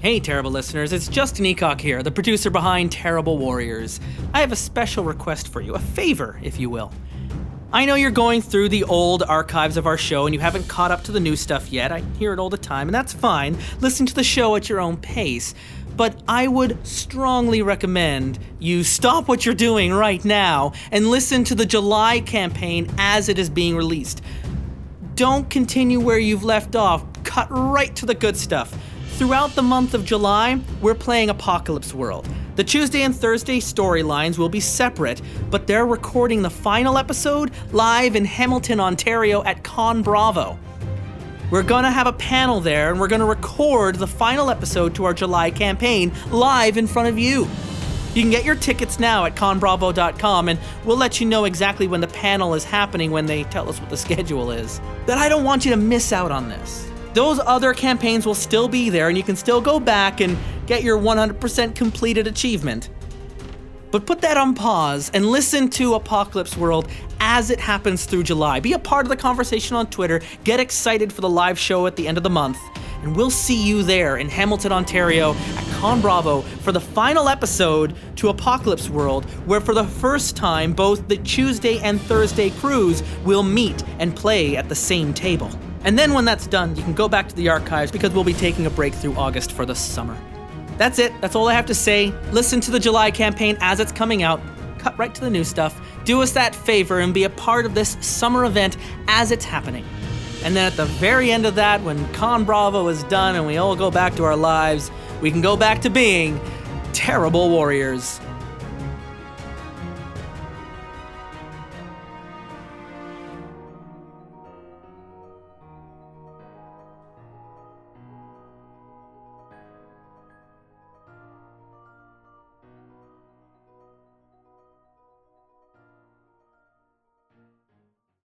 Hey, terrible listeners, it's Justin Eacock here, the producer behind Terrible Warriors. I have a special request for you, a favor, if you will. I know you're going through the old archives of our show and you haven't caught up to the new stuff yet. I hear it all the time, and that's fine. Listen to the show at your own pace. But I would strongly recommend you stop what you're doing right now and listen to the July campaign as it is being released. Don't continue where you've left off, cut right to the good stuff. Throughout the month of July, we're playing Apocalypse World. The Tuesday and Thursday storylines will be separate, but they're recording the final episode live in Hamilton, Ontario at Con Bravo. We're gonna have a panel there and we're gonna record the final episode to our July campaign live in front of you. You can get your tickets now at conbravo.com and we'll let you know exactly when the panel is happening when they tell us what the schedule is. But I don't want you to miss out on this those other campaigns will still be there and you can still go back and get your 100% completed achievement. But put that on pause and listen to Apocalypse World as it happens through July. Be a part of the conversation on Twitter, get excited for the live show at the end of the month, and we'll see you there in Hamilton, Ontario at Con Bravo for the final episode to Apocalypse World, where for the first time both the Tuesday and Thursday crews will meet and play at the same table. And then when that's done, you can go back to the archives because we'll be taking a break through August for the summer. That's it. That's all I have to say. Listen to the July campaign as it's coming out. Cut right to the new stuff. Do us that favor and be a part of this summer event as it's happening. And then at the very end of that, when Con Bravo is done and we all go back to our lives, we can go back to being terrible warriors.